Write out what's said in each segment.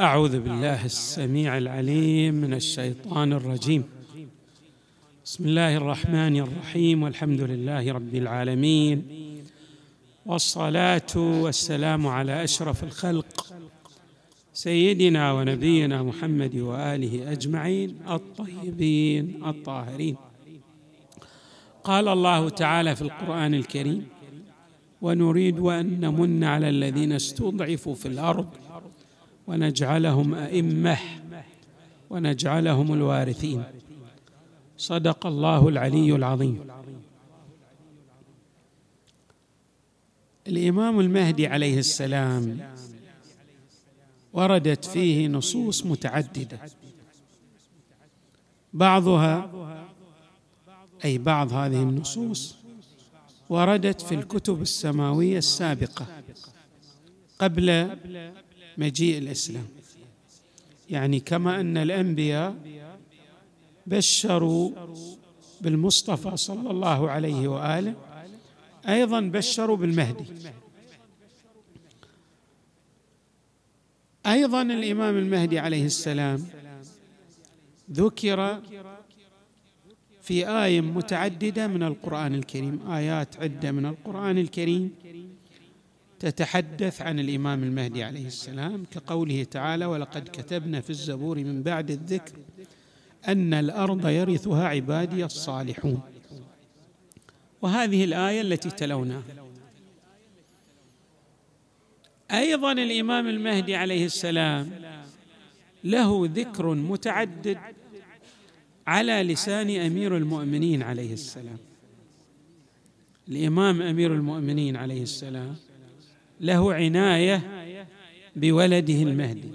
أعوذ بالله السميع العليم من الشيطان الرجيم. بسم الله الرحمن الرحيم والحمد لله رب العالمين والصلاة والسلام على أشرف الخلق سيدنا ونبينا محمد وآله أجمعين الطيبين الطاهرين. قال الله تعالى في القرآن الكريم ونريد أن نمن على الذين استضعفوا في الأرض ونجعلهم أئمة ونجعلهم الوارثين. صدق الله العلي العظيم. الإمام المهدي عليه السلام وردت فيه نصوص متعددة. بعضها أي بعض هذه النصوص وردت في الكتب السماوية السابقة قبل مجيء الإسلام. يعني كما أن الأنبياء بشروا بالمصطفى صلى الله عليه وآله أيضا بشروا بالمهدي. أيضا الإمام المهدي عليه السلام ذكر في آية متعددة من القرآن الكريم آيات عدة من القرآن الكريم تتحدث عن الإمام المهدي عليه السلام كقوله تعالى ولقد كتبنا في الزبور من بعد الذكر أن الأرض يرثها عبادي الصالحون. وهذه الآية التي تلوناها. أيضا الإمام المهدي عليه السلام له ذكر متعدد على لسان أمير المؤمنين عليه السلام. الإمام أمير المؤمنين عليه السلام له عناية بولده المهدي.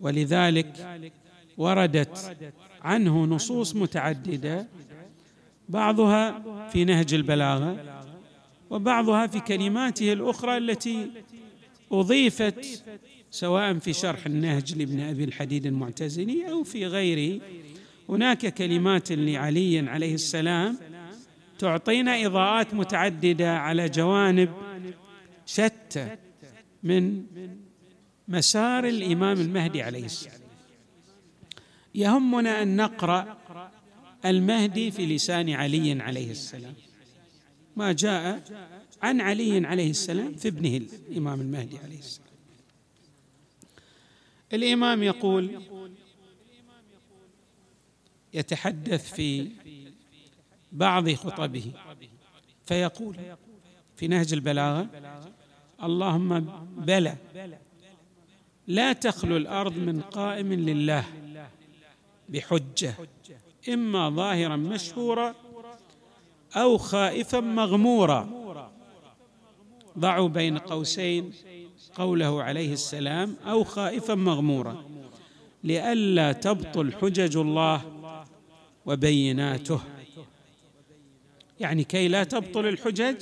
ولذلك وردت عنه نصوص متعددة بعضها في نهج البلاغة وبعضها في كلماته الأخرى التي أضيفت سواء في شرح النهج لابن أبي الحديد المعتزلي أو في غيره. هناك كلمات لعلي عليه السلام تعطينا إضاءات متعددة على جوانب شتى من مسار الإمام المهدي عليه السلام. يهمنا أن نقرأ المهدي في لسان علي عليه السلام. ما جاء عن علي عليه السلام في ابنه الإمام المهدي عليه السلام. الإمام يقول يتحدث في بعض خطبه فيقول في نهج البلاغة اللهم بلى لا تخلو الأرض من قائم لله بحجة إما ظاهرا مشهورا أو خائفا مغمورا. ضعوا بين قوسين قوله عليه السلام أو خائفا مغمورا. لئلا تبطل حجج الله وبيناته. يعني كي لا تبطل الحجج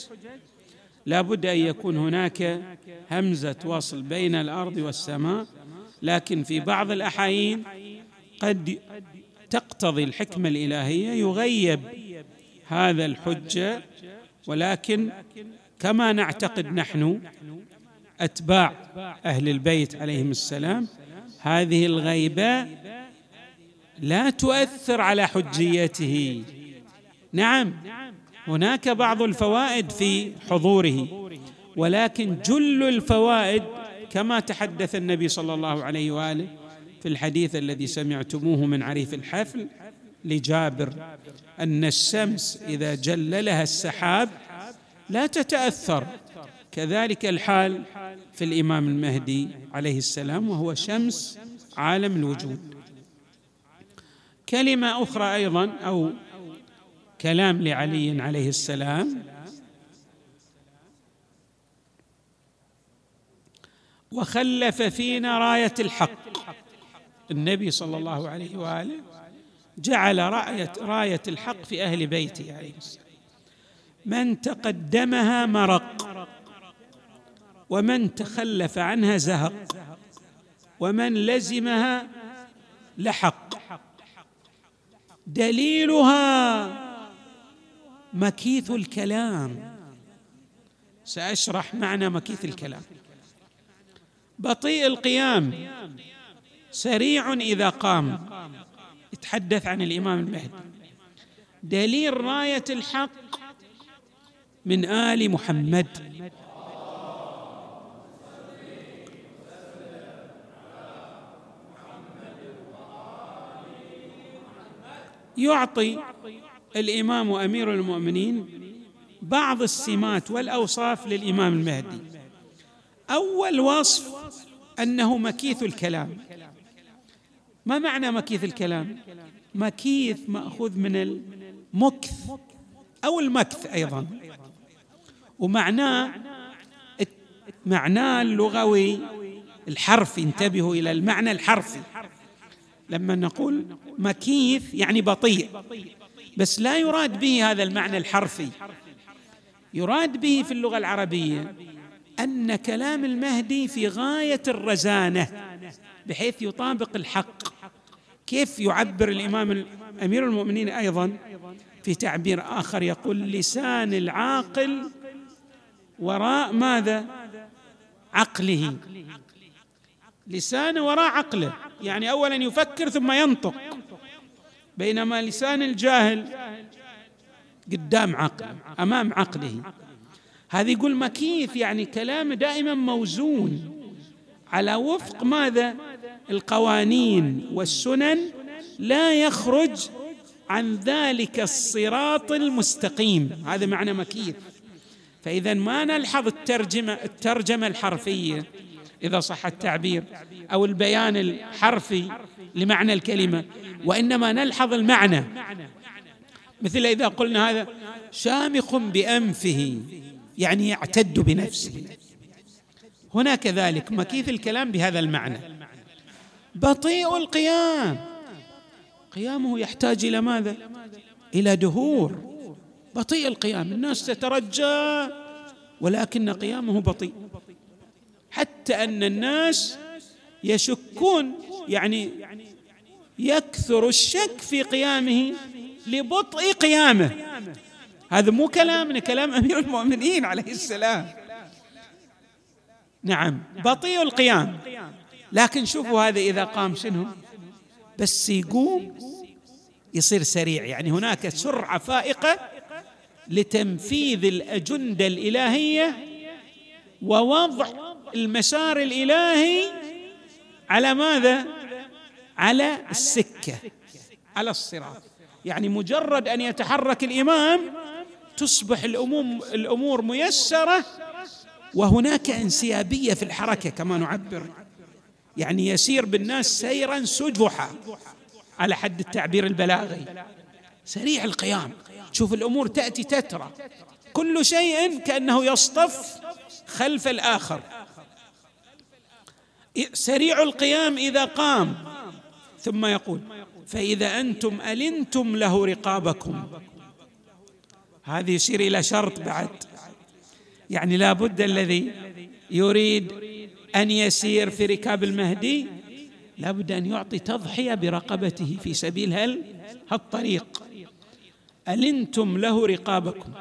لا بد أن يكون هناك همزة وصل بين الأرض والسماء لكن في بعض الأحايين قد تقتضي الحكمة الإلهية يغيب هذا الحجه ولكن كما نعتقد نحن أتباع أهل البيت عليهم السلام هذه الغيبة لا تؤثر على حجيته. نعم. هناك بعض الفوائد في حضوره ولكن جل الفوائد كما تحدث النبي صلى الله عليه وآله في الحديث الذي سمعتموه من عريف الحفل لجابر أن الشمس إذا جللها السحاب لا تتأثر. كذلك الحال في الإمام المهدي عليه السلام وهو شمس عالم الوجود. كلمة أخرى أيضا أو كلام لعلي عليه السلام. وخلف فينا رايه الحق. النبي صلى الله عليه وآله جعل رايه راية الحق في أهل بيته عليه السلام. من تقدمها مرق ومن تخلف عنها زهق ومن لزمها لحق. دليلها مكيث الكلام. سأشرح معنى مكيث الكلام. بطيء القيام سريع إذا قام. يتحدث عن الإمام المهدي. دليل راية الحق من آل محمد. يعطي الإمام امير المؤمنين بعض السمات والأوصاف للإمام المهدي. أول وصف أنه مكيث الكلام. ما معنى مكيث الكلام؟ مكيث مأخوذ من المكث أو المكث أيضا. ومعناه معناه اللغوي الحرفي. انتبهوا إلى المعنى الحرفي. لما نقول مكيث يعني بطيء. بس لا يراد به هذا المعنى الحرفي. يراد به في اللغة العربية أن كلام المهدي في غاية الرزانة بحيث يطابق الحق. كيف يعبر الإمام أمير المؤمنين أيضا في تعبير آخر يقول لسان العاقل وراء ماذا؟ عقله. لسانه وراء عقله يعني اولا يفكر ثم ينطق. بينما لسان الجاهل قدام عقله أمام عقله. هذا يقول مكيف يعني كلام دائما موزون على وفق ماذا؟ القوانين والسنن لا يخرج عن ذلك الصراط المستقيم. هذا معنى مكيف فاذا ما نلحظ الترجمة الترجمة الحرفية إذا صح التعبير أو البيان الحرفي لمعنى الكلمة وإنما نلحظ المعنى. مثل إذا قلنا هذا شامخ بأنفه يعني يعتد بنفسه. هنا كذلك مكيث الكلام بهذا المعنى. بطيء القيام. قيامه يحتاج إلى ماذا؟ إلى دهور. بطيء القيام. الناس تترجى ولكن قيامه بطيء. حتى أن الناس يشكون يعني يكثر الشك في قيامه لبطء قيامه. هذا مو كلامنا كلام أمير المؤمنين عليه السلام. نعم بطيء القيام. لكن شوفوا هذا إذا قام شنو؟ بس يقوم يصير سريع. يعني هناك سرعة فائقة لتنفيذ الأجندة الإلهية ووضع المسار الإلهي على ماذا؟ على السكة على الصراط. يعني مجرد أن يتحرك الإمام تصبح الأمور ميسرة وهناك انسيابية في الحركة كما نعبر. يعني يسير بالناس سيرا سجحا على حد التعبير البلاغي. سريع القيام. تشوف الأمور تأتي تترى. كل شيء كأنه يصطف خلف الآخر. سريع القيام إذا قام. ثم يقول فإذا أنتم ألنتم له رقابكم. هذه يشير إلى شرط بعد. يعني لا بد الذي يريد أن يسير في ركاب المهدي لا بد أن يعطي تضحية برقبته في سبيل هل؟ هالطريق. ألنتم له رقابكم.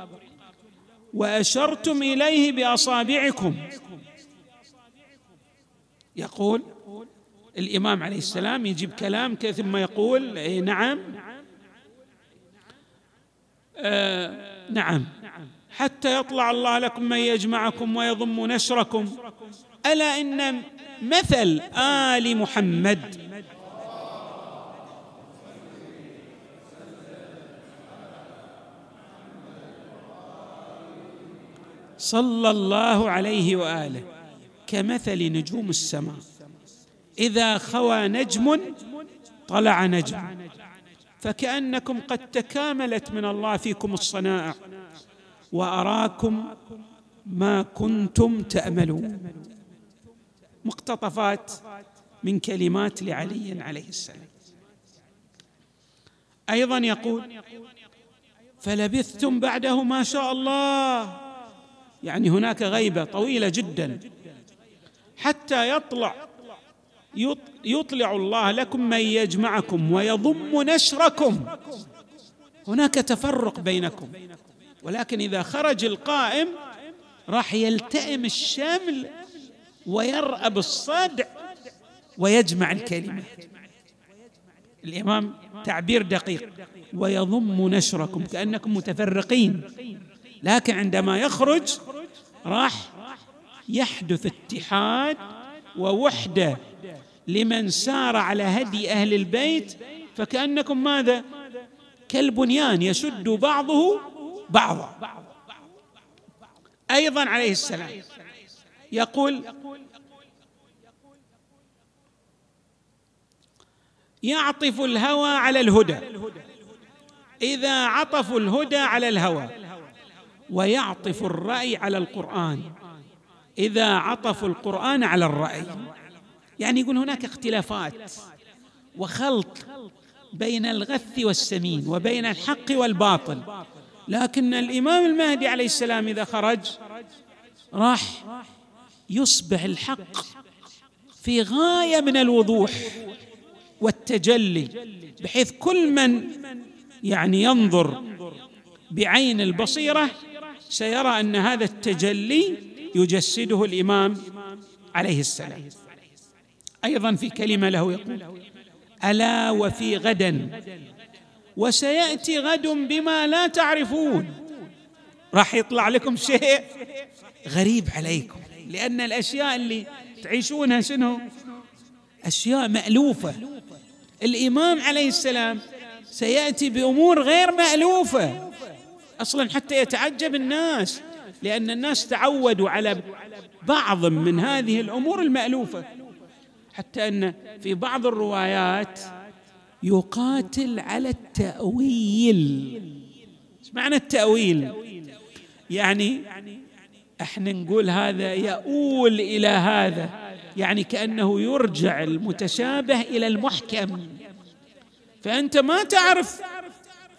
وأشرتم إليه بأصابعكم. يقول الإمام عليه السلام يجيب كلام ثم يقول إيه نعم. آه نعم. حتى يطلع الله لكم من يجمعكم ويضم نشركم. ألا إن مثل آل محمد؟ صلى الله عليه وآله كمثل نجوم السماء. إذا خوى نجم طلع نجم. فكأنكم قد تكاملت من الله فيكم الصنائع وأراكم ما كنتم تأملون. مقتطفات من كلمات لعلي عليه السلام. أيضا يقول فلبثتم بعده ما شاء الله. يعني هناك غيبة طويلة جدا. حتى يطلع يطلع الله لكم من يجمعكم ويضم نشركم. هناك تفرق بينكم. ولكن إذا خرج القائم راح يلتئم الشمل ويرأب الصدع ويجمع الكلمة الإمام تعبير دقيق. ويضم نشركم كأنكم متفرقين. لكن عندما يخرج راح يحدث اتحاد ووحدة لمن سار على هدي أهل البيت فكأنكم ماذا؟ كالبنيان يشد بعضه بعضا. أيضا عليه السلام يقول يعطف الهوى على الهدى إذا عطفوا الهدى على الهوى ويعطف الرأي على القرآن إذا عطفوا القرآن على الرأي. يعني يقول هناك اختلافات وخلط بين الغث والسمين وبين الحق والباطل. لكن الإمام المهدي عليه السلام إذا خرج راح يصبح الحق في غاية من الوضوح والتجلي بحيث كل من يعني ينظر بعين البصيرة سيرى أن هذا التجلي يجسده الإمام عليه السلام. أيضا في كلمة له يقول ألا وفي غدا. وسيأتي غد بما لا تعرفون. راح يطلع لكم شيء غريب عليكم لأن الأشياء اللي تعيشونها شنو؟ أشياء مألوفة. الإمام عليه السلام سيأتي بأمور غير مألوفة. أصلا حتى يتعجب الناس لأن الناس تعودوا على بعض من هذه الأمور المألوفة. حتى أن في بعض الروايات يقاتل على التأويل. إيش معنى التأويل؟ يعني إحنا نقول هذا يؤول إلى هذا يعني كأنه يرجع المتشابه إلى المحكم. فأنت ما تعرف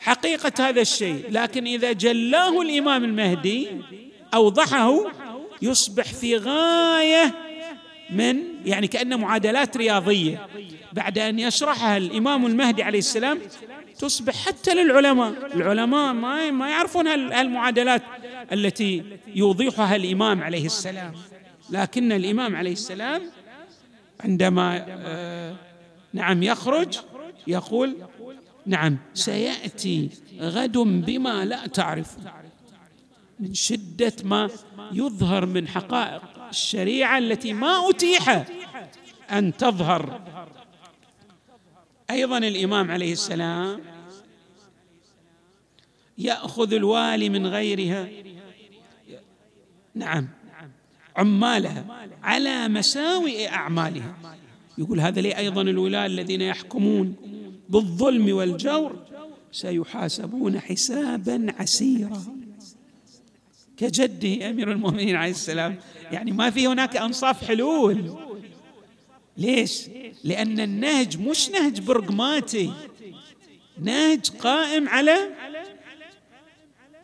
حقيقة هذا الشيء لكن إذا جلاه الإمام المهدي أوضحه يصبح في غاية من يعني كأنه معادلات رياضية. بعد أن يشرحها الإمام المهدي عليه السلام تصبح حتى للعلماء العلماء ما ما يعرفون هالمعادلات التي يوضحها الإمام عليه السلام. لكن الإمام عليه السلام عندما آه نعم يخرج يقول نعم سيأتي غد بما لا تعرف من شدة ما يظهر من حقائق. الشريعة التي ما أتيح أن تظهر. أيضا الإمام عليه السلام يأخذ الوالي من غيرها. نعم. عمالها على مساوئ أعمالها. يقول هذا لي أيضا الولاة الذين يحكمون بالظلم والجور. سيحاسبون حسابا عسيرا. كجده أمير المؤمنين عليه السلام. يعني ما في هناك أنصاف حلول. ليش؟ لأن النهج مش نهج برغماتي. نهج قائم على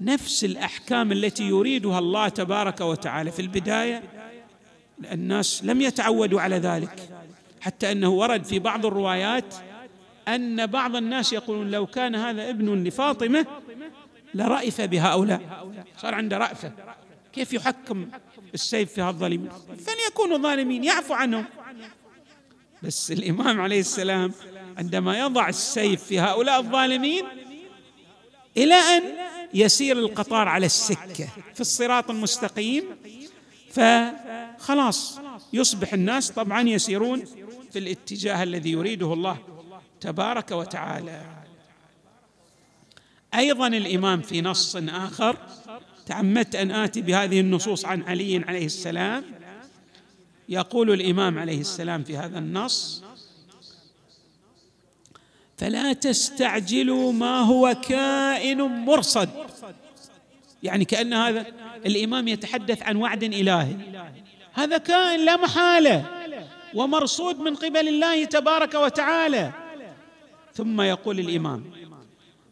نفس الأحكام التي يريدها الله تبارك وتعالى. في البداية الناس لم يتعودوا على ذلك. حتى أنه ورد في بعض الروايات أن بعض الناس يقولون لو كان هذا ابن لفاطمة لرأف بهؤلاء. صار عنده رأفة. كيف يحكم السيف في هالظالمين فليكونوا ظالمين يعفو عنهم. بس الإمام عليه السلام عندما يضع السيف في هؤلاء الظالمين إلى أن يسير القطار على السكة في الصراط المستقيم فخلاص يصبح الناس طبعا يسيرون في الاتجاه الذي يريده الله تبارك وتعالى. أيضا الإمام في نص آخر تعمدت أن آتي بهذه النصوص عن علي عليه السلام. يقول الإمام عليه السلام في هذا النص فلا تستعجلوا ما هو كائن مرصد. يعني كأن هذا الإمام يتحدث عن وعد إلهي. هذا كائن لا محالة ومرصود من قبل الله تبارك وتعالى. ثم يقول الإمام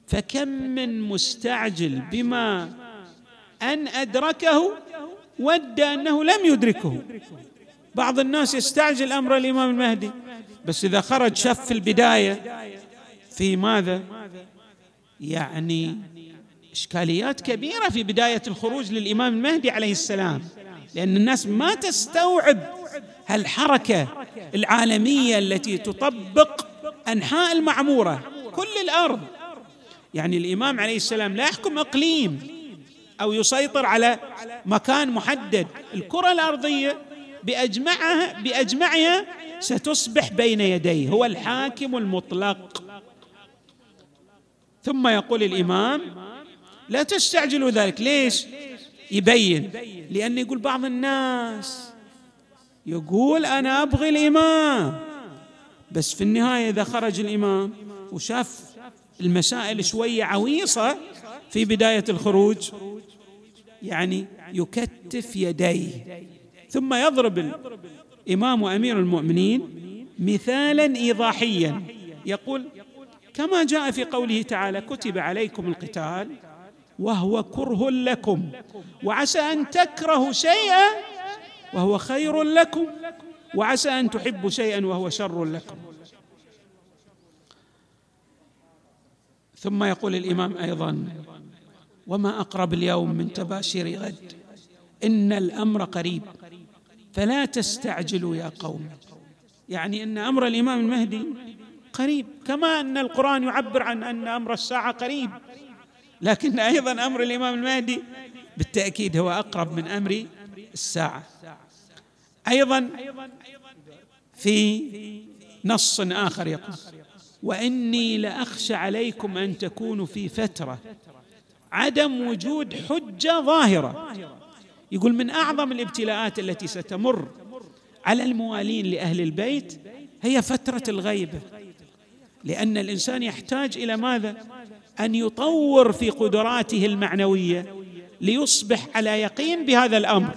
فكم من مستعجل بما أن أدركه ود أنه لم يدركه. بعض الناس يستعجل أمر الإمام المهدي بس إذا خرج شف في البداية في ماذا؟ يعني إشكاليات كبيرة في بداية الخروج للإمام المهدي عليه السلام لأن الناس ما تستوعب هالحركة العالمية التي تطبق أنحاء المعمورة. كل الأرض يعني الإمام عليه السلام لا يحكم إقليم أو يسيطر على مكان محدد. الكرة الأرضية باجمعها بأجمعها ستصبح بين يديه. هو الحاكم المطلق. ثم يقول الإمام لا تستعجلوا ذلك. ليش؟ يبين. لأن يقول بعض الناس يقول أنا أبغي الإمام. بس في النهاية إذا خرج الإمام وشاف المسائل شوية عويصة في بداية الخروج. يعني يكتف يديه ثم يضرب الإمام أمير المؤمنين مثالا إيضاحيا يقول كما جاء في قوله تعالى كتب عليكم القتال وهو كره لكم وعسى أن تكرهوا شيئا وهو خير لكم وعسى أن تحبوا شيئا وهو شر لكم. ثم يقول الإمام أيضا وما أقرب اليوم من تباشير غد إن الأمر قريب فلا تستعجلوا يا قوم. يعني إن أمر الإمام المهدي قريب كما أن القرآن يعبر عن أن أمر الساعة قريب. لكن أيضا أمر الإمام المهدي بالتأكيد هو أقرب من أمر الساعة. أيضا في نص آخر يقول وإني لأخشى عليكم أن تكونوا في فترة عدم وجود حجة ظاهرة. يقول من أعظم الابتلاءات التي ستمر على الموالين لأهل البيت هي فترة الغيبه لأن الإنسان يحتاج إلى ماذا؟ أن يطور في قدراته المعنوية ليصبح على يقين بهذا الأمر.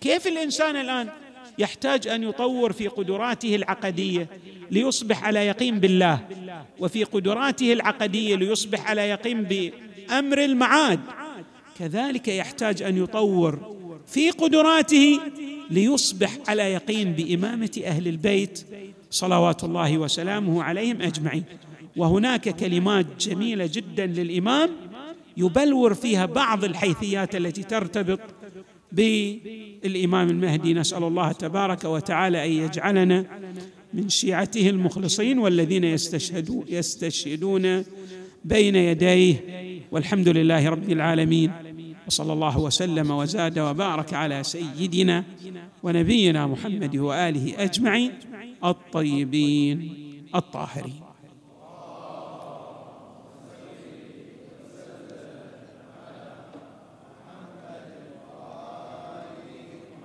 كيف الإنسان الآن يحتاج أن يطور في قدراته العقدية ليصبح على يقين بالله وفي قدراته العقدية ليصبح على يقين بأمر المعاد. كذلك يحتاج أن يطور في قدراته ليصبح على يقين بإمامة أهل البيت صلوات الله وسلامه عليهم أجمعين. وهناك كلمات جميلة جدا للإمام يبلور فيها بعض الحيثيات التي ترتبط بالإمام المهدي. نسأل الله تبارك وتعالى أن يجعلنا من شيعته المخلصين والذين يستشهدون يستشهدون بين يديه والحمد لله رب العالمين. وصلى الله وسلم وزاد وبارك على سيدنا ونبينا محمد وآله أجمعين الطيبين الطاهرين.